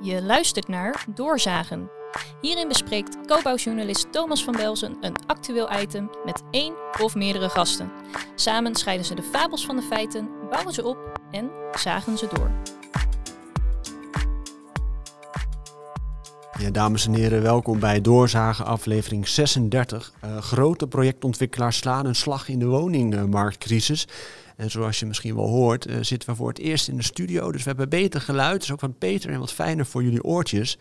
Je luistert naar Doorzagen. Hierin bespreekt co-bouwjournalist Thomas van Belzen een actueel item met één of meerdere gasten. Samen scheiden ze de fabels van de feiten, bouwen ze op en zagen ze door. Ja, dames en heren, welkom bij Doorzagen aflevering 36. Uh, grote projectontwikkelaars slaan een slag in de woningmarktcrisis. En zoals je misschien wel hoort, uh, zitten we voor het eerst in de studio. Dus we hebben beter geluid. Dus ook wat beter en wat fijner voor jullie oortjes.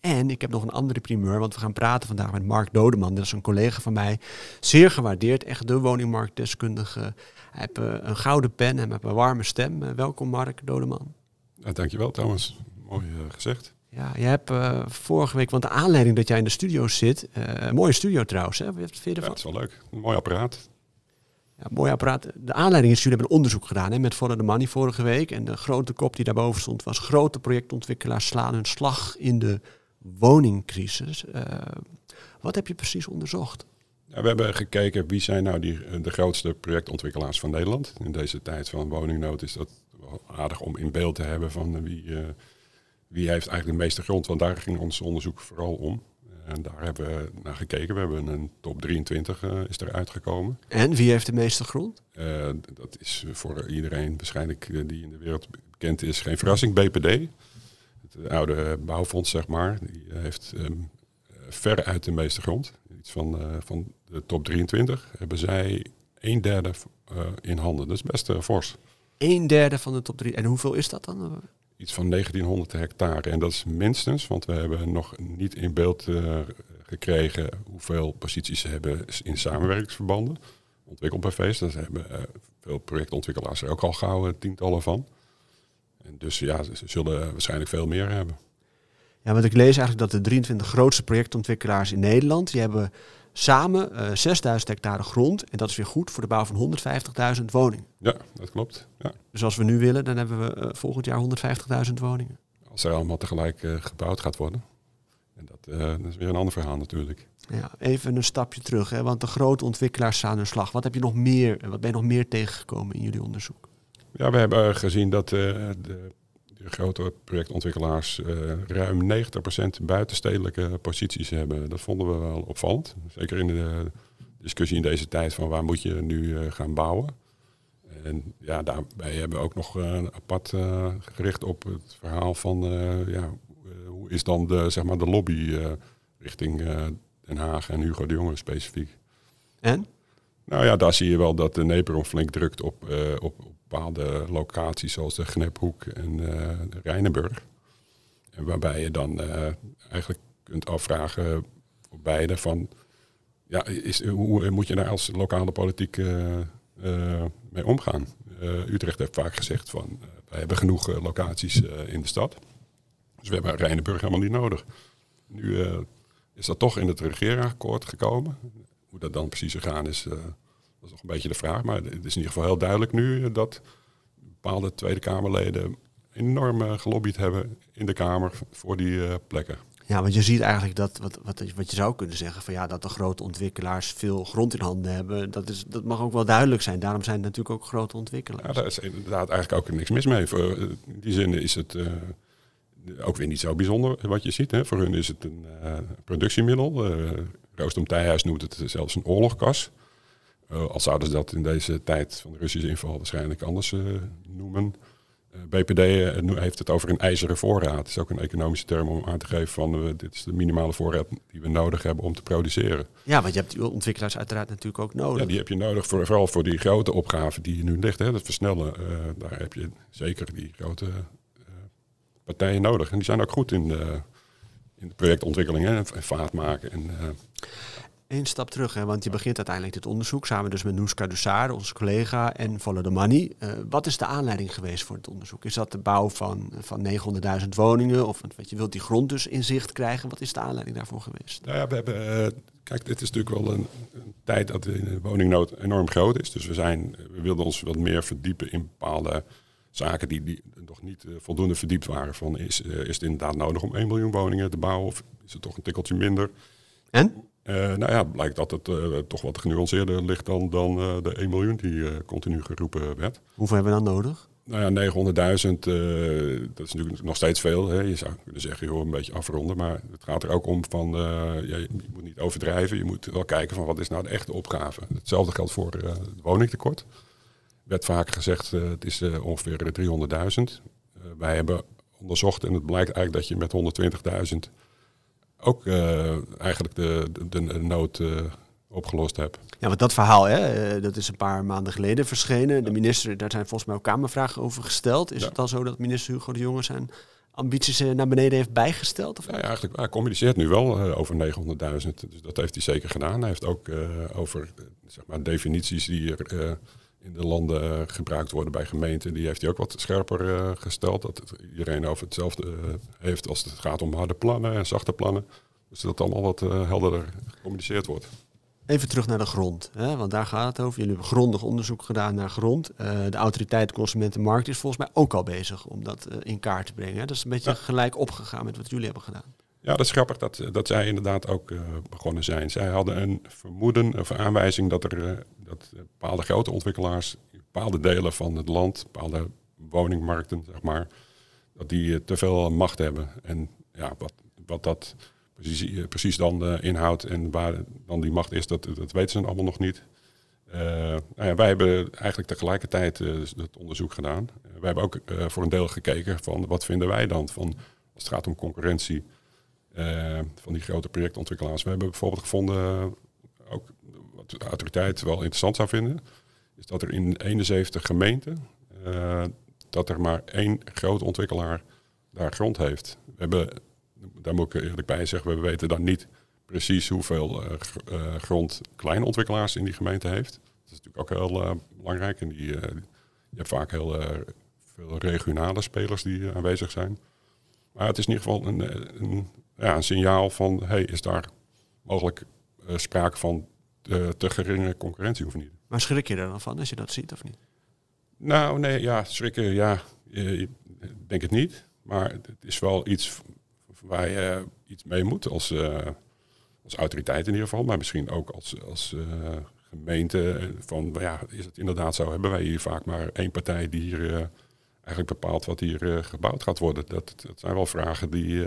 En ik heb nog een andere primeur, want we gaan praten vandaag met Mark Dodeman. Dat is een collega van mij, zeer gewaardeerd, echt de woningmarktdeskundige. Hij heeft uh, een gouden pen en heeft een warme stem. Uh, welkom Mark Dodeman. Ja, dankjewel Thomas, mooi gezegd. Ja, je hebt uh, vorige week, want de aanleiding dat jij in de studio zit, uh, een mooie studio trouwens, hè? Wat vind je ervan? Ja, het is wel leuk. Een mooi apparaat. Ja, mooi apparaat. De aanleiding is, jullie hebben een onderzoek gedaan hè, met Follow the Money vorige week. En de grote kop die daarboven stond was, grote projectontwikkelaars slaan hun slag in de woningcrisis. Uh, wat heb je precies onderzocht? Ja, we hebben gekeken wie zijn nou die, de grootste projectontwikkelaars van Nederland. In deze tijd van woningnood is dat wel aardig om in beeld te hebben van wie wie heeft eigenlijk de meeste grond? Want daar ging ons onderzoek vooral om. En daar hebben we naar gekeken. We hebben een top 23 uh, is eruit gekomen. En wie heeft de meeste grond? Uh, dat is voor iedereen waarschijnlijk uh, die in de wereld bekend is geen verrassing. BPD, het oude bouwfonds zeg maar, die heeft um, veruit de meeste grond. Iets van, van de top 23 hebben zij een derde in handen. Dat is best fors. Een derde van de top 3. En hoeveel is dat dan? Iets van 1900 hectare. En dat is minstens, want we hebben nog niet in beeld uh, gekregen hoeveel posities ze hebben in samenwerkingsverbanden. Ontwikkelbv's, daar hebben uh, veel projectontwikkelaars er ook al gauw uh, tientallen van. En dus ja, ze zullen waarschijnlijk veel meer hebben. Ja, want ik lees eigenlijk dat de 23 grootste projectontwikkelaars in Nederland, die hebben samen uh, 6000 hectare grond. En dat is weer goed voor de bouw van 150.000 woningen. Ja, dat klopt. Ja. Dus als we nu willen, dan hebben we uh, volgend jaar 150.000 woningen. Als er allemaal tegelijk uh, gebouwd gaat worden. En dat, dat, is weer een ander verhaal natuurlijk. Ja, even een stapje terug, hè, want de grote ontwikkelaars staan hun slag. Wat heb je nog meer, wat ben je nog meer tegengekomen in jullie onderzoek? Ja, we hebben gezien dat de de grote projectontwikkelaars uh, ruim 90% buitenstedelijke posities hebben. Dat vonden we wel opvallend. Zeker in de discussie in deze tijd van waar moet je nu uh, gaan bouwen. En ja, daarbij hebben we ook nog uh, apart gericht op het verhaal van ja, hoe is dan de, zeg maar de lobby richting Den Haag en Hugo de Jonge specifiek. En? Nou ja, daar zie je wel dat de Neperon flink drukt op, op, op bepaalde locaties zoals de Gnephoek en uh, Rijnenburg. En waarbij je dan uh, eigenlijk kunt afvragen voor beide van... Ja, hoe moet je daar als lokale politiek mee omgaan? Utrecht heeft vaak gezegd van... wij hebben genoeg locaties in de stad. Dus we hebben Rijnenburg helemaal niet nodig. Nu is dat toch in het regeerakkoord gekomen. Hoe dat dan precies gegaan is... Dat is nog een beetje de vraag, maar het is in ieder geval heel duidelijk nu dat bepaalde Tweede Kamerleden enorm uh, gelobbyd hebben in de Kamer voor die plekken. Ja, want je ziet eigenlijk dat, wat, wat, wat je zou kunnen zeggen, van ja, dat de grote ontwikkelaars veel grond in handen hebben, dat, is, dat mag ook wel duidelijk zijn. Daarom zijn het natuurlijk ook grote ontwikkelaars. Ja, daar is inderdaad eigenlijk ook niks mis mee. Voor, in die zin is het uh, ook weer niet zo bijzonder wat je ziet. Hè. Voor hun is het een productiemiddel. Roostom Tijhuis noemt het zelfs een oorlogkas. Uh, al zouden ze dat in deze tijd van de Russische inval waarschijnlijk anders uh, noemen. Uh, BPD heeft het over een ijzeren voorraad. Dat is ook een economische term om aan te geven van dit is de minimale voorraad die we nodig hebben om te produceren. Ja, want je hebt die ontwikkelaars uiteraard natuurlijk ook nodig. Ja, die heb je nodig voor, vooral voor die grote opgaven die je nu ligt. Hè, dat versnellen, daar heb je zeker die grote partijen nodig. En die zijn ook goed in de, in de projectontwikkeling hè, en vaart maken. En, Eén stap terug, hè, want je begint uiteindelijk dit onderzoek samen dus met Noeska Dussard, onze collega, en Follow the Money. Uh, wat is de aanleiding geweest voor het onderzoek? Is dat de bouw van, van 900.000 woningen? Of wat je wilt die grond dus in zicht krijgen? Wat is de aanleiding daarvoor geweest? Nou ja, we hebben, uh, kijk, dit is natuurlijk wel een, tijd dat de woningnood enorm groot is. Dus we, zijn, we wilden ons wat meer verdiepen in bepaalde zaken die, die nog niet voldoende verdiept waren. Van is, is het inderdaad nodig om 1 miljoen woningen te bouwen of is het toch een tikkeltje minder? En? Uh, nou ja, blijkt dat het uh, toch wat genuanceerder ligt dan, dan uh, de 1 miljoen die continu geroepen werd. Hoeveel hebben we dan nodig? Nou ja, 900.000, uh, dat is natuurlijk nog steeds veel. Hè. Je zou kunnen zeggen, joh, een beetje afronden. Maar het gaat er ook om van, uh, ja, je moet niet overdrijven. Je moet wel kijken van wat is nou de echte opgave. Hetzelfde geldt voor uh, het woningtekort. werd vaak gezegd, het is ongeveer 300.000. wij hebben onderzocht en het blijkt eigenlijk dat je met 120.000 ook eigenlijk de, de, de nood opgelost heb. Ja, want dat verhaal, hè, eh, dat is een paar maanden geleden verschenen. De minister, daar zijn volgens mij ook kamervragen over gesteld. Is het dan zo dat minister Hugo de Jonge zijn ambities eh, naar beneden heeft bijgesteld? Of ja, eigenlijk, hij communiceert nu wel uh, over 900.000. Dus dat heeft hij zeker gedaan. Hij heeft ook uh, over zeg maar, definities die er in de landen gebruikt worden bij gemeenten, die heeft hij ook wat scherper gesteld. Dat iedereen over hetzelfde heeft als het gaat om harde plannen en zachte plannen. Dus dat allemaal wat helderder gecommuniceerd wordt. Even terug naar de grond, hè, want daar gaat het over. Jullie hebben grondig onderzoek gedaan naar grond. De autoriteit Consumentenmarkt is volgens mij ook al bezig om dat in kaart te brengen. Hè. Dat is een beetje gelijk opgegaan met wat jullie hebben gedaan. Ja, dat is grappig dat, dat zij inderdaad ook uh, begonnen zijn. Zij hadden een vermoeden of aanwijzing dat er dat bepaalde grote ontwikkelaars bepaalde delen van het land, bepaalde woningmarkten, zeg maar, dat die te veel macht hebben. En ja, wat, wat dat precies, eh, precies dan inhoudt en waar dan die macht is, dat, dat weten ze allemaal nog niet. Nou wij hebben eigenlijk tegelijkertijd uh, het onderzoek gedaan. wij hebben ook voor een deel gekeken van wat vinden wij dan van als het gaat om concurrentie van die grote projectontwikkelaars. We hebben bijvoorbeeld gevonden, ook wat de autoriteit wel interessant zou vinden, is dat er in 71 gemeenten dat er maar één grote ontwikkelaar daar grond heeft. We hebben daar moet ik eerlijk bij zeggen, we weten dan niet precies hoeveel grond kleine ontwikkelaars in die gemeente heeft. Dat is natuurlijk ook heel belangrijk. En die, je hebt vaak heel veel regionale spelers die aanwezig zijn. Maar het is in ieder geval een, een, ja, een signaal van, hey, is daar mogelijk sprake van te geringe concurrentie of niet? Maar schrik je er dan van als je dat ziet of niet? Nou, nee, ja, schrikken, ja, ik denk het niet. Maar het is wel iets waar je iets mee moet als, als autoriteit in ieder geval, maar misschien ook als, als gemeente. Van, ja, is het inderdaad zo? Hebben wij hier vaak maar één partij die hier uh, eigenlijk bepaalt wat hier gebouwd gaat worden? Dat, dat zijn wel vragen die,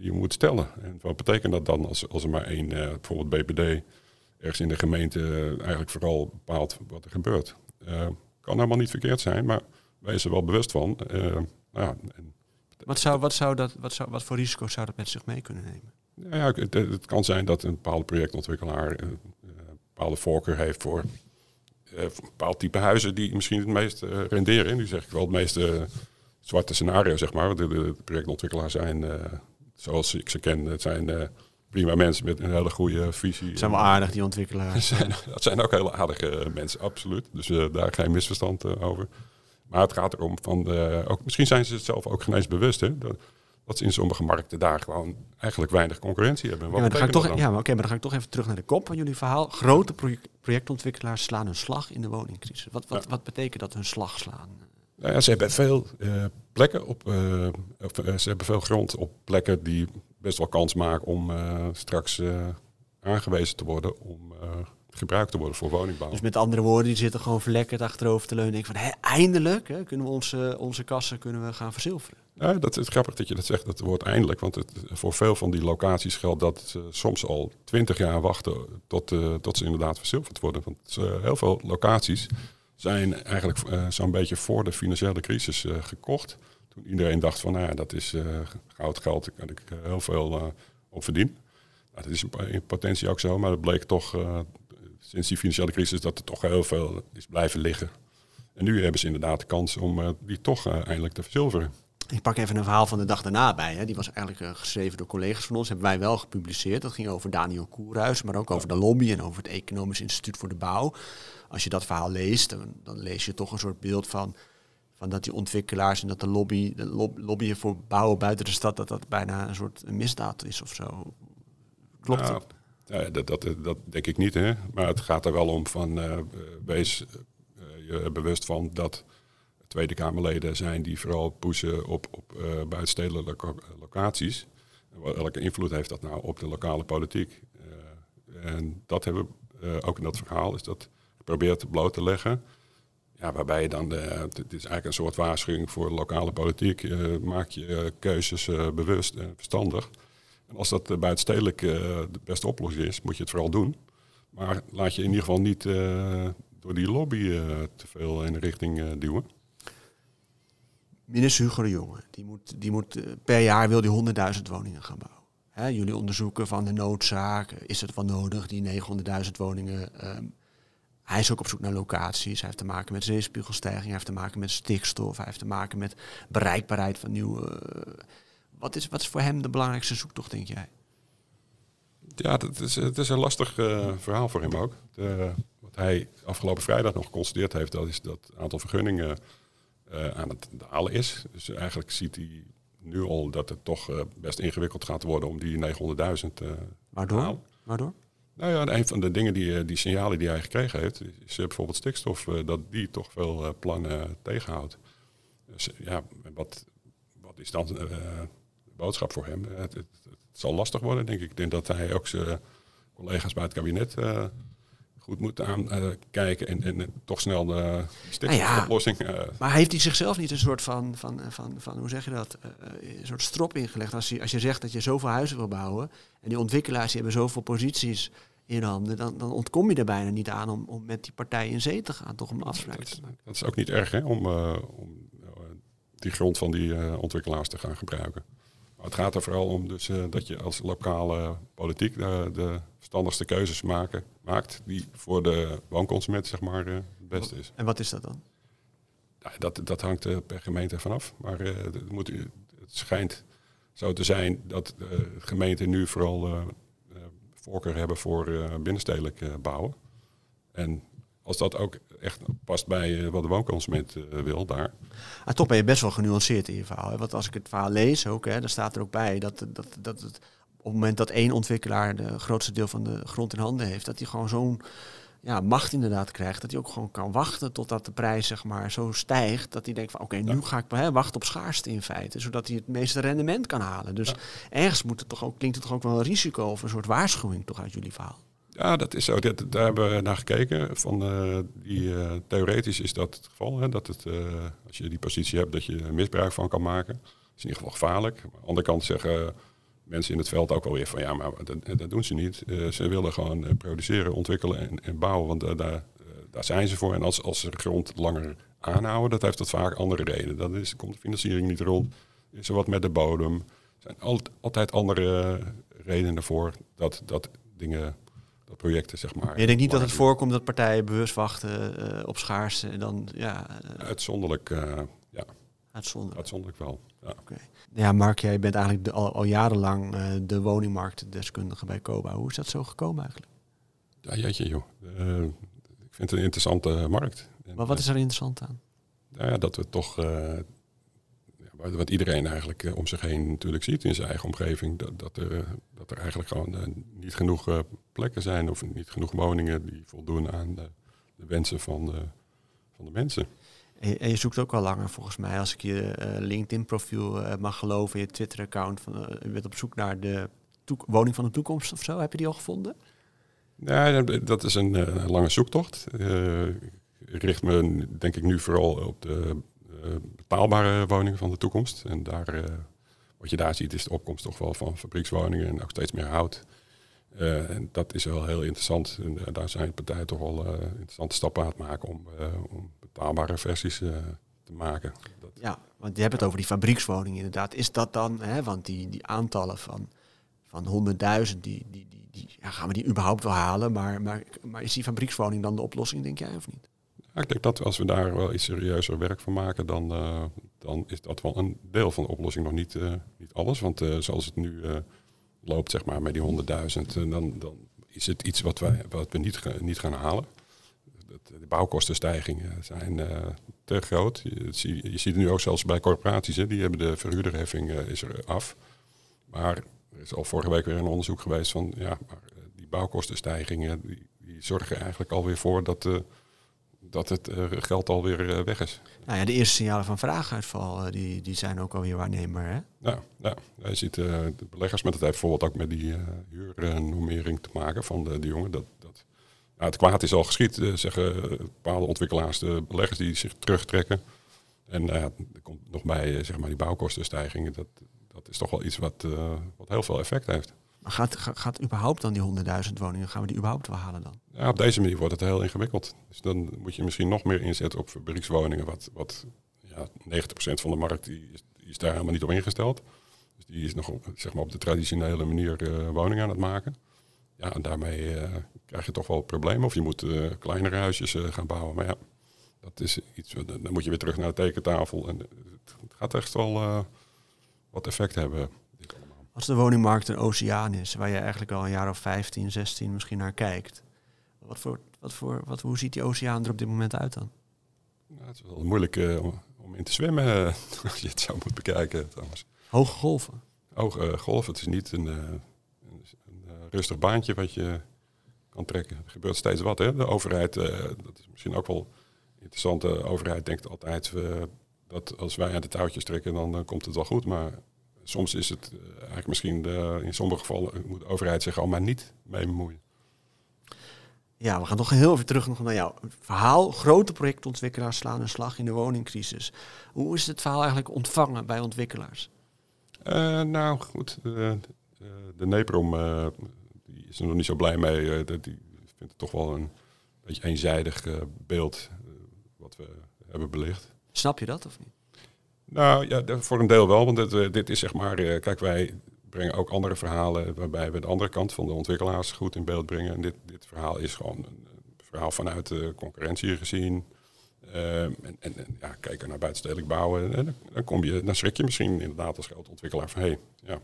die je moet stellen. En wat betekent dat dan als, als er maar één, bijvoorbeeld BPD, ergens in de gemeente eigenlijk vooral bepaalt wat er gebeurt? kan helemaal niet verkeerd zijn, maar wees er wel bewust van. nou ja, en wat, zou, wat, zou dat, wat, zou, wat voor risico's zou dat met zich mee kunnen nemen? Nou ja, het, het, kan zijn dat een bepaalde projectontwikkelaar een, bepaalde voorkeur heeft voor een bepaald type huizen die misschien het meest uh, renderen. Nu zeg ik wel het meeste zwarte scenario, zeg maar. De, de projectontwikkelaars zijn, uh, zoals ik ze ken, het zijn prima mensen met een hele goede visie. Zijn wel aardig, die ontwikkelaars. zijn, dat zijn ook hele aardige mensen, absoluut. Dus daar geen misverstand over. Maar het gaat erom van, de, ook, misschien zijn ze het zelf ook geen eens bewust, hè, dat, dat ze in sommige markten daar gewoon eigenlijk weinig concurrentie hebben. Wat ja, maar dan ga ik toch, ja, maar oké, maar dan ga ik toch even terug naar de kop van jullie verhaal. Grote projectontwikkelaars slaan hun slag in de woningcrisis. Wat, wat, wat betekent dat hun slag slaan? Nou ja, ze hebben veel uh, plekken op, of, uh, ze hebben veel grond op plekken die best wel kans maken om straks aangewezen te worden om gebruikt te worden voor woningbouw. Dus met andere woorden, die zitten gewoon verlekkerd achterover te leunen. Denk van, hé, eindelijk hè, kunnen we onze, onze kassen kunnen we gaan verzilveren. Ja, dat is grappig dat je dat zegt, dat woord eindelijk. Want het, voor veel van die locaties geldt dat ze soms al twintig jaar wachten tot, uh, tot ze inderdaad verzilverd worden. Want uh, heel veel locaties zijn eigenlijk uh, zo'n beetje voor de financiële crisis gekocht. Toen iedereen dacht van, nou ja, dat is goud geld, daar ik heel veel op verdienen. Nou, dat is in potentie ook zo, maar het bleek toch sinds die financiële crisis dat er toch heel veel is blijven liggen. En nu hebben ze inderdaad de kans om die toch eindelijk te verzilveren. Ik pak even een verhaal van de dag daarna bij. Hè. Die was eigenlijk uh, geschreven door collega's van ons. Hebben wij wel gepubliceerd. Dat ging over Daniel Koerhuis, maar ook over de lobby en over het Economisch Instituut voor de Bouw. Als je dat verhaal leest, dan, dan lees je toch een soort beeld van, van dat die ontwikkelaars en dat de lobby, de lobbyen voor bouwen buiten de stad, dat dat bijna een soort misdaad is of zo. Klopt nou, dat? Ja, dat, dat, dat denk ik niet, hè. Maar het gaat er wel om van, uh, wees uh, je bewust van dat Tweede Kamerleden zijn die vooral pushen op, op uh, buitenstedelijke locaties. Welke invloed heeft dat nou op de lokale politiek? en dat hebben we ook in dat verhaal, is dat geprobeerd bloot te leggen. ja, waarbij je dan, de, het is eigenlijk een soort waarschuwing voor de lokale politiek. Maak je keuzes bewust en verstandig. En als dat buitenstedelijk de beste oplossing is, moet je het vooral doen. Maar laat je in ieder geval niet door die lobby te veel in de richting duwen. Minister Hugo de Jonge, die moet, die moet per jaar wil die 100.000 woningen gaan bouwen. Jullie onderzoeken van de noodzaak, is het wel nodig, die 900.000 woningen. Um, hij is ook op zoek naar locaties. Hij heeft te maken met zeespiegelstijging, hij heeft te maken met stikstof, hij heeft te maken met bereikbaarheid van nieuwe. Uh, wat, is, wat is voor hem de belangrijkste zoektocht, denk jij? Ja, het is, het is een lastig uh, verhaal voor hem ook. De, wat hij afgelopen vrijdag nog geconstateerd heeft, dat is dat aantal vergunningen aan het dalen is. Dus eigenlijk ziet hij nu al dat het toch uh, best ingewikkeld gaat worden om die 900.000 uh, Waardoor? Waardoor? Nou ja, een van de dingen die, eh, die signalen die hij gekregen heeft, is bijvoorbeeld stikstof, dat die toch veel plannen tegenhoudt. Dus ja, wat, wat is dan de boodschap voor hem? Het, het, het, zal lastig worden, denk ik. Ik denk dat hij ook zijn collega's bij het kabinet goed moet aankijken en, en toch snel de stikstofoplossing. Nou ja, maar heeft hij zichzelf niet een soort van, van, van, van hoe zeg je dat, een soort strop ingelegd? Als je, als je zegt dat je zoveel huizen wil bouwen en die ontwikkelaars die hebben zoveel posities in handen, dan, dan ontkom je er bijna niet aan om, om met die partijen in zee te gaan, toch om afspraken te maken. Dat is ook niet erg, hè, om, uh, om die grond van die uh, ontwikkelaars te gaan gebruiken. Maar het gaat er vooral om dus, uh, dat je als lokale politiek de, de verstandigste keuzes maken, maakt die voor de woonconsument zeg maar, uh, het beste is. En wat is dat dan? Ja, dat, dat hangt per gemeente vanaf. Maar het, moet, het schijnt zo te zijn dat gemeenten nu vooral voorkeur hebben voor binnenstedelijk bouwen. En als dat ook echt past bij wat de woonconsument wil daar. Ah, toch ben je best wel genuanceerd in je verhaal. Hè? Want als ik het verhaal lees ook, hè, dan staat er ook bij dat, dat, dat het op het moment dat één ontwikkelaar de grootste deel van de grond in handen heeft, dat hij gewoon zo'n ja, macht inderdaad krijgt. Dat hij ook gewoon kan wachten totdat de prijs zeg maar, zo stijgt. Dat hij denkt van oké, nu ga ik hè, wachten op schaarste in feite. Zodat hij het meeste rendement kan halen. Dus ergens moet het toch ook, klinkt het toch ook wel een risico of een soort waarschuwing toch uit jullie verhaal. Ja, dat is zo. Dat, daar hebben we naar gekeken. Van, uh, die, uh, theoretisch is dat het geval. Hè, dat het, uh, als je die positie hebt, dat je misbruik van kan maken. Dat is in ieder geval gevaarlijk. aan de andere kant zeggen mensen in het veld ook alweer van ja, maar dat, dat doen ze niet. ze willen gewoon produceren, ontwikkelen en, en bouwen. Want daar, daar zijn ze voor. En als, als ze grond langer aanhouden, dat heeft dat vaak andere redenen. Dan is, komt de financiering niet rond. Is er wat met de bodem. Er zijn altijd, altijd andere redenen voor dat, dat dingen projecten, zeg maar. Je denkt niet dat het voorkomt dat partijen bewust wachten uh, op schaarste en dan, ja... Uh, Uitzonderlijk, uh, ja. Uitzonderlijk? Uitzonderlijk wel, ja. Okay. Ja, Mark, jij bent eigenlijk de, al, al, jarenlang de woningmarktdeskundige bij COBA. Hoe is dat zo gekomen eigenlijk? Ja, jeetje joh. ik vind het een interessante markt. Maar wat is er interessant aan? Nou ja, dat we toch wat iedereen eigenlijk eh, om zich heen natuurlijk ziet in zijn eigen omgeving, dat, dat, er, dat er eigenlijk gewoon uh, niet genoeg plekken zijn of niet genoeg woningen die voldoen aan de, de wensen van de, van de mensen. En, je zoekt ook al langer volgens mij, als ik je LinkedIn-profiel mag geloven, je Twitter-account, je bent op zoek naar de woning van de toekomst of zo. Heb je die al gevonden? Ja, dat is een lange zoektocht. ik richt me denk ik nu vooral op de eh, betaalbare woningen van de toekomst. En daar, eh, wat je daar ziet is de opkomst toch wel van fabriekswoningen en ook steeds meer hout. Uh, en dat is wel heel interessant. En, daar zijn partijen toch wel interessante stappen aan het maken om, om betaalbare versies te maken. Dat, ja, want je hebt het over die fabriekswoningen inderdaad. Is dat dan, hè, want die, die aantallen van, van 100.000, die, die, die, die gaan we die überhaupt wel halen? Maar, maar, maar is die fabriekswoning dan de oplossing, denk jij, of niet? Ik denk dat als we daar wel iets serieuzer werk van maken, dan, uh, dan is dat wel een deel van de oplossing. Nog niet, uh, niet alles, want uh, zoals het nu loopt, zeg maar, met die 100.000, dan, dan is het iets wat, wij, wat we niet, niet gaan halen. De bouwkostenstijgingen zijn te groot. Je, je, ziet het nu ook zelfs bij corporaties, hè, die hebben de verhuurderheffing is er af. Maar er is al vorige week weer een onderzoek geweest van, ja, maar die bouwkostenstijgingen, die, die zorgen eigenlijk alweer voor dat dat het uh, geld alweer uh, weg is. Nou ja, de eerste signalen van vraaguitval uh, die, die zijn ook alweer waarneembaar. Hè? Ja, ja, je ziet de beleggers met het heeft bijvoorbeeld ook met die huurnormering te maken van de, de jongen. Dat, dat, het kwaad is al geschied, zeggen bepaalde ontwikkelaars, de beleggers die zich terugtrekken. En uh, er komt nog bij zeg maar die bouwkostenstijgingen. Dat, dat is toch wel iets wat, wat heel veel effect heeft. Gaat, gaat, überhaupt dan die 100.000 woningen, gaan we die überhaupt wel halen dan? Ja, op deze manier wordt het heel ingewikkeld. Dus dan moet je misschien nog meer inzetten op fabriekswoningen. Wat, wat ja, 90% van de markt die is, is, daar helemaal niet op ingesteld. Dus die is nog op, zeg maar op de traditionele manier uh, woningen aan het maken. Ja, en daarmee uh, krijg je toch wel problemen. Of je moet uh, kleinere huisjes gaan bouwen. Maar ja, dat is iets, dan moet je weer terug naar de tekentafel. En het gaat echt wel wat effect hebben. Als de woningmarkt een oceaan is, waar je eigenlijk al een jaar of 15, 16 misschien naar kijkt. Wat voor, wat voor, wat, hoe ziet die oceaan er op dit moment uit dan? Nou, het is wel moeilijk uh, om, in te zwemmen, als je het zo moet bekijken, Thomas. Hoge golven? Hoge uh, golven, het is niet een, een, een rustig baantje wat je kan trekken. Er gebeurt steeds wat. Hè? De overheid, dat is misschien ook wel interessant, de overheid denkt altijd dat als wij aan de touwtjes trekken, dan komt het wel goed. Maar soms is het uh, eigenlijk misschien de, in sommige gevallen moet de overheid zich al maar niet mee bemoeien. Ja, we gaan nog heel even terug nog naar jouw verhaal. Grote projectontwikkelaars slaan een slag in de woningcrisis. Hoe is het verhaal eigenlijk ontvangen bij ontwikkelaars? Uh, nou goed, de, de, NEPROM uh, die is er nog niet zo blij mee. die vindt het toch wel een beetje eenzijdig beeld wat we hebben belicht. Snap je dat of niet? Nou ja, voor een deel wel, want dit, eh, dit is zeg maar, eh, kijk wij brengen ook andere verhalen waarbij we de andere kant van de ontwikkelaars goed in beeld brengen. En dit, dit verhaal is gewoon een verhaal vanuit de concurrentie gezien. Uh, en, en, ja, kijken naar buitenstedelijk bouwen. En dan, kom je, dan schrik je misschien inderdaad als grote ontwikkelaar van hé, hey, ja,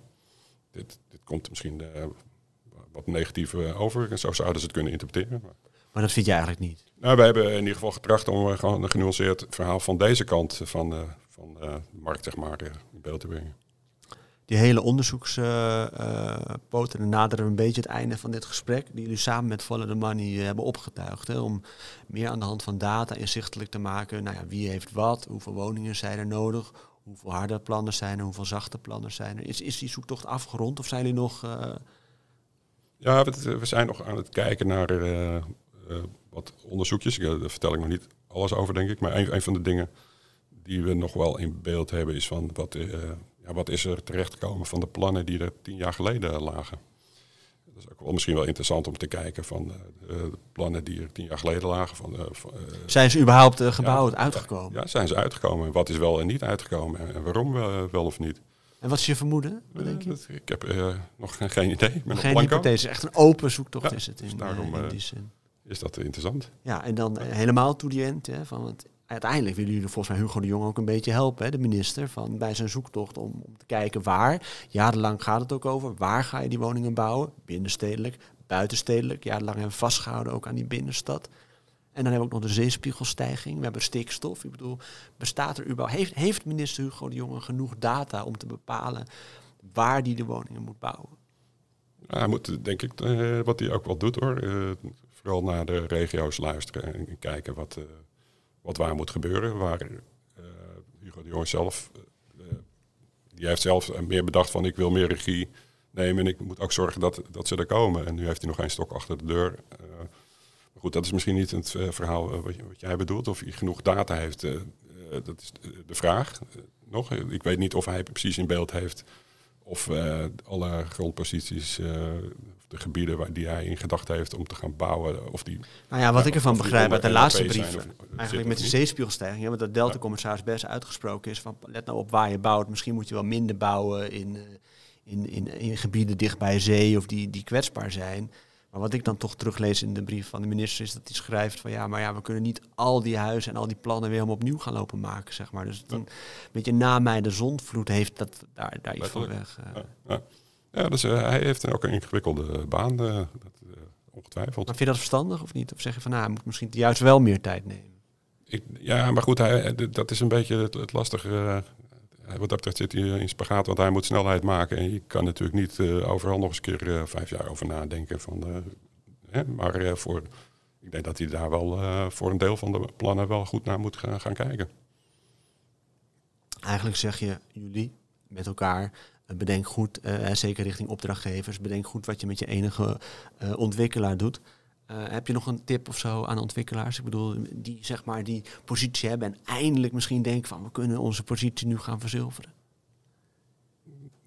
dit, dit komt misschien uh, wat negatief over. En zo zouden ze het kunnen interpreteren. Maar, maar dat vind je eigenlijk niet? Nou, wij hebben in ieder geval getracht om gewoon een genuanceerd verhaal van deze kant van, van de markt zeg maar, in beeld te brengen. Die hele onderzoekspoten uh, naderen een beetje het einde van dit gesprek, die jullie samen met Follow the Money hebben opgetuigd. Hè, om meer aan de hand van data inzichtelijk te maken, nou ja, wie heeft wat, hoeveel woningen zijn er nodig, hoeveel harde plannen zijn er, hoeveel zachte plannen zijn er. Is, is die zoektocht afgerond of zijn jullie nog... Uh... Ja, we, we, zijn nog aan het kijken naar uh, wat onderzoekjes. Daar vertel ik nog niet alles over, denk ik. Maar een, een van de dingen die we nog wel in beeld hebben is van wat, uh, ja, wat is er terechtgekomen van de plannen die er tien jaar geleden lagen. Dat is ook wel misschien wel interessant om te kijken van uh, de plannen die er tien jaar geleden lagen. Van, zijn ze überhaupt gebouwd, ja, uitgekomen? Ja, zijn ze uitgekomen. Wat is wel en niet uitgekomen en, waarom wel of niet. En wat is je vermoeden? Denk je? ik heb nog geen idee. Geen hypothese, echt een open zoektocht is het in, dus daarom, in die zin. Is dat interessant? Ja, en dan helemaal to the end. Hè, van het uiteindelijk willen jullie volgens mij Hugo de Jong ook een beetje helpen, hè, de minister, van, bij zijn zoektocht om, om te kijken waar. Jarenlang gaat het ook over, waar ga je die woningen bouwen? Binnenstedelijk, buitenstedelijk. Jarenlang hebben we vastgehouden ook aan die binnenstad. En dan hebben we ook nog de zeespiegelstijging. We hebben stikstof. Ik bedoel, bestaat er überhaupt... Heeft, heeft minister Hugo de Jonge genoeg data om te bepalen waar die de woningen moet bouwen? Hij moet, denk ik, uh, wat hij ook wel doet hoor. Uh, vooral naar de regio's luisteren en kijken wat, uh, wat waar moet gebeuren. Waar uh, Hugo de Jong zelf, uh, die heeft zelf meer bedacht van ik wil meer regie nemen en ik moet ook zorgen dat, dat ze er komen. En nu heeft hij nog geen stok achter de deur. Maar goed, dat is misschien niet het verhaal wat, wat, jij bedoelt. Of hij genoeg data heeft, dat is de vraag nog. Ik weet niet of hij precies in beeld heeft of alle grondposities de gebieden waar die hij in gedachten heeft om te gaan bouwen. Of die, nou ja, wat ik ervan begrijp uit de laatste brief, eigenlijk met de zeespiegelstijging, ja, dat Delta-commissaris best uitgesproken is van let nou op waar je bouwt. Misschien moet je wel minder bouwen in, eh, in, in, in gebieden dicht bij zee of die, die kwetsbaar zijn. Maar wat ik dan toch teruglees in de brief van de minister is dat hij schrijft van ja, maar ja, we kunnen niet al die huizen en al die plannen weer helemaal opnieuw gaan lopen maken, zeg maar. Dus een beetje na mij de zondvloed heeft dat daar, daar iets voor weg. Uh. Ja, ja, dus uh, hij heeft ook een ingewikkelde baan, uh, dat, ongetwijfeld. Maar vind je dat verstandig of niet? Of zeg je van, nou, hij moet misschien juist wel meer tijd nemen? Ik, ja, maar goed, hij, dat is een beetje het, het lastige. Wat dat betreft zit hij in spagaat, want hij moet snelheid maken. En je kan natuurlijk niet overal nog eens een keer vijf jaar over nadenken. Van, hè, maar voor, ik denk dat hij daar wel voor een deel van de plannen wel goed naar moet gaan, gaan kijken. Eigenlijk zeg je, jullie met elkaar, bedenk goed, zeker richting opdrachtgevers, bedenk goed wat je met je enige ontwikkelaar doet. Eh, heb je nog een tip of zo aan ontwikkelaars? Ik bedoel, die zeg maar die positie hebben en eindelijk misschien denken van we kunnen onze positie nu gaan verzilveren.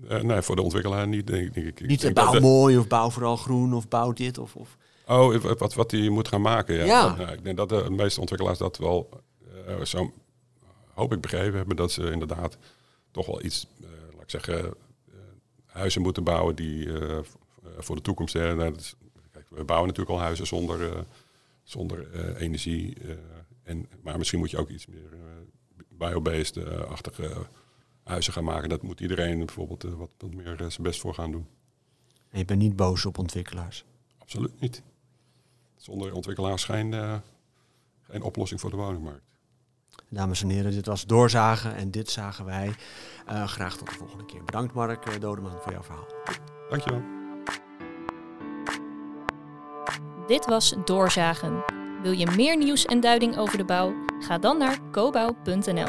Uh, nee, voor de ontwikkelaar niet, denk, denk ik. Niet bouw mooi of bouw vooral groen of bouw dit of... of. Oh, wat, wat hij moet gaan maken, ja. ja. Nou, ik denk dat de meeste ontwikkelaars dat wel uh, zo hoop ik begrepen hebben. Dat ze inderdaad toch wel iets, laat ik zeggen, huizen moeten bouwen die voor de toekomst... Hè, nou, dat is, we bouwen natuurlijk al huizen zonder, uh, zonder uh, energie. Uh, en, maar misschien moet je ook iets meer biobased-achtige huizen gaan maken. Dat moet iedereen bijvoorbeeld wat, wat meer zijn best voor gaan doen. En je bent niet boos op ontwikkelaars? Absoluut niet. Zonder ontwikkelaars geen, geen oplossing voor de woningmarkt. Dames en heren, dit was Doorzagen en dit zagen wij. Uh, graag tot de volgende keer. Bedankt Mark Dodeman voor jouw verhaal. Dankjewel. Dit was Doorzagen. Wil je meer nieuws en duiding over de bouw? Ga dan naar cobouw.nl.